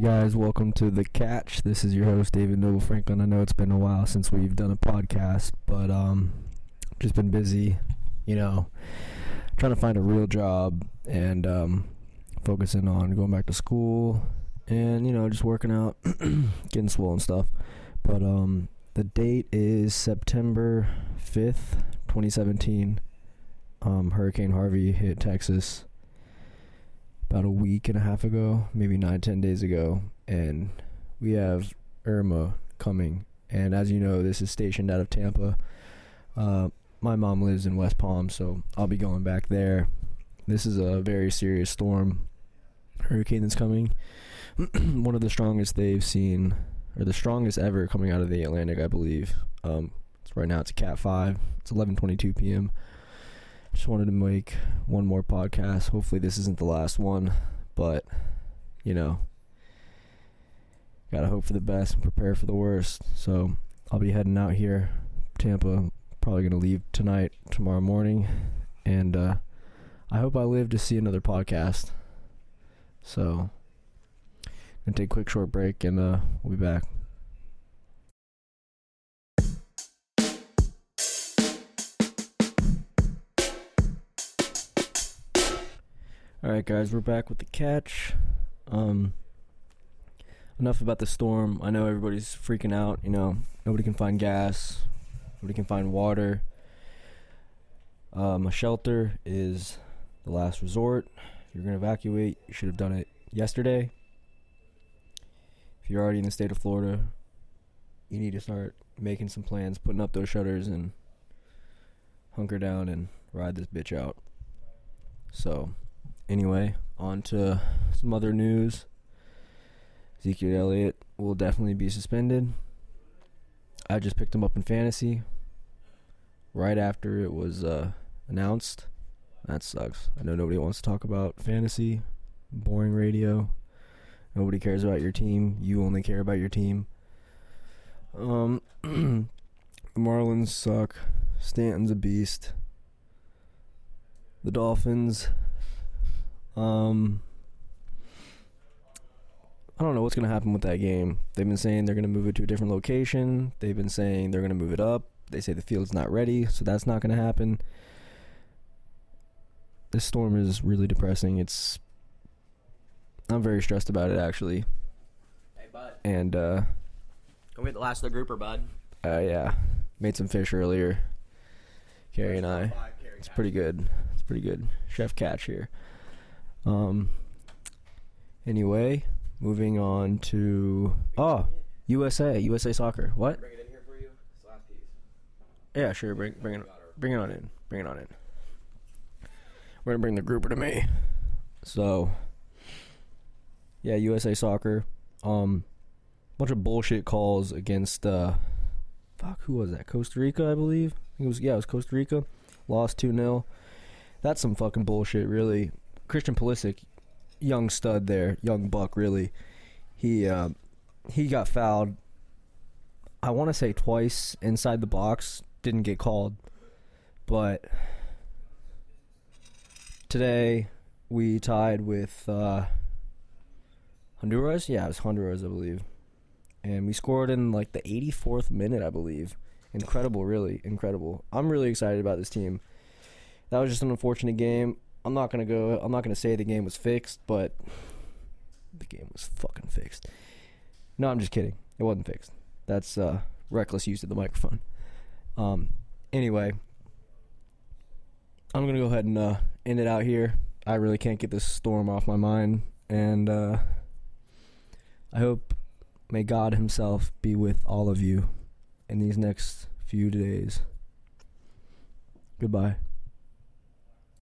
guys, welcome to The Catch. This is your host, David Noble Franklin. I know it's been a while since we've done a podcast, but um, just been busy, you know, trying to find a real job and um, focusing on going back to school and, you know, just working out, getting swollen stuff. But um, the date is September 5th, 2017. Um, Hurricane Harvey hit Texas about a week and a half ago, maybe nine, ten days ago, and we have Irma coming. And as you know, this is stationed out of Tampa. Uh, my mom lives in West Palm, so I'll be going back there. This is a very serious storm, hurricane that's coming. One of the strongest they've seen, or the strongest ever coming out of the Atlantic, I believe. Um, right now it's a Cat Five. It's 11:22 p.m. Just wanted to make one more podcast. Hopefully, this isn't the last one, but you know, gotta hope for the best and prepare for the worst. So I'll be heading out here, Tampa. Probably gonna leave tonight, tomorrow morning, and uh, I hope I live to see another podcast. So, gonna take a quick short break, and uh, we'll be back. All right, guys, we're back with the catch. Um, enough about the storm. I know everybody's freaking out. You know, nobody can find gas. Nobody can find water. Um, a shelter is the last resort. If you're gonna evacuate, you should have done it yesterday. If you're already in the state of Florida, you need to start making some plans, putting up those shutters, and hunker down and ride this bitch out. So anyway, on to some other news. Ezekiel Elliott will definitely be suspended. I just picked him up in fantasy right after it was uh, announced. That sucks. I know nobody wants to talk about fantasy, boring radio. Nobody cares about your team. You only care about your team. Um, the Marlins suck. Stanton's a beast. The Dolphins um, I don't know what's going to happen with that game. They've been saying they're going to move it to a different location. They've been saying they're going to move it up. They say the field's not ready, so that's not going to happen. This storm is really depressing. It's I'm very stressed about it actually. Hey, bud. And uh Go get the last of the grouper, bud. uh yeah, made some fish earlier. Carrie and I. It's pretty good. It's pretty good. Chef Catch here. Um. Anyway, moving on to oh USA USA Soccer. What? Bring it in here for you. It's the last piece. Yeah, sure. Bring bring it bring it on in. Bring it on in. We're gonna bring the grouper to me. So, yeah, USA Soccer. Um, bunch of bullshit calls against. uh Fuck, who was that? Costa Rica, I believe. I think it was yeah, it was Costa Rica. Lost two 0 That's some fucking bullshit, really. Christian Pulisic, young stud there, young buck, really. He uh, he got fouled. I want to say twice inside the box. Didn't get called, but today we tied with uh, Honduras. Yeah, it was Honduras, I believe, and we scored in like the 84th minute, I believe. Incredible, really incredible. I'm really excited about this team. That was just an unfortunate game. I'm not gonna go. I'm not gonna say the game was fixed, but the game was fucking fixed. No, I'm just kidding. It wasn't fixed. That's uh, reckless use of the microphone. Um. Anyway, I'm gonna go ahead and uh, end it out here. I really can't get this storm off my mind, and uh, I hope may God Himself be with all of you in these next few days. Goodbye.